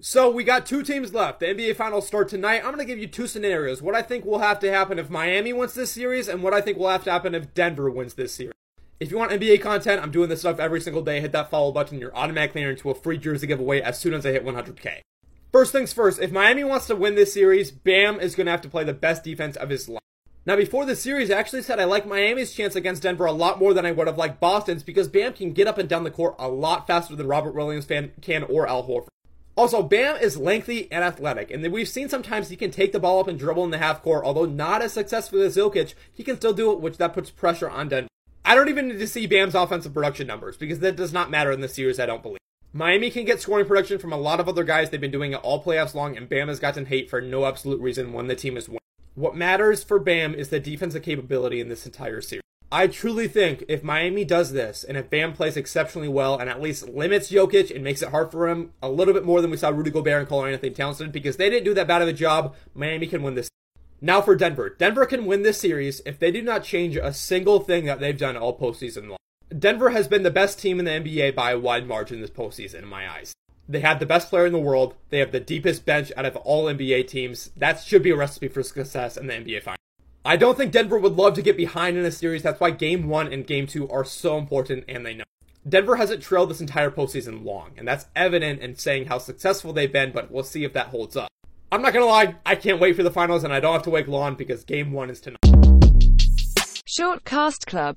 So we got two teams left. The NBA Finals start tonight. I'm going to give you two scenarios. What I think will have to happen if Miami wins this series, and what I think will have to happen if Denver wins this series. If you want NBA content, I'm doing this stuff every single day. Hit that follow button. You're automatically entered into a free jersey giveaway as soon as I hit 100k. First things first, if Miami wants to win this series, Bam is going to have to play the best defense of his life. Now, before the series, I actually said I like Miami's chance against Denver a lot more than I would have liked Boston's because Bam can get up and down the court a lot faster than Robert Williams can or Al Horford. Also, Bam is lengthy and athletic, and we've seen sometimes he can take the ball up and dribble in the half court, although not as successfully as Jokic, he can still do it, which that puts pressure on Denver. I don't even need to see Bam's offensive production numbers, because that does not matter in this series, I don't believe. Miami can get scoring production from a lot of other guys. They've been doing it all playoffs long, and Bam has gotten hate for no absolute reason when the team is winning. What matters for Bam is the defensive capability in this entire series. I truly think if Miami does this, and if Bam plays exceptionally well and at least limits Jokic and makes it hard for him a little bit more than we saw Rudy Gobert and Karl-Anthony Townsend, because they didn't do that bad of a job, Miami can win this. Now for Denver. Denver can win this series if they do not change a single thing that they've done all postseason long. Denver has been the best team in the NBA by a wide margin this postseason, in my eyes. They have the best player in the world. They have the deepest bench out of all NBA teams. That should be a recipe for success in the NBA Finals. I don't think Denver would love to get behind in a series. That's why game one and game two are so important, and they know. Denver hasn't trailed this entire postseason long, and that's evident in saying how successful they've been, but we'll see if that holds up. I'm not gonna lie, I can't wait for the finals, and I don't have to wait long because game one is tonight. Short Cast Club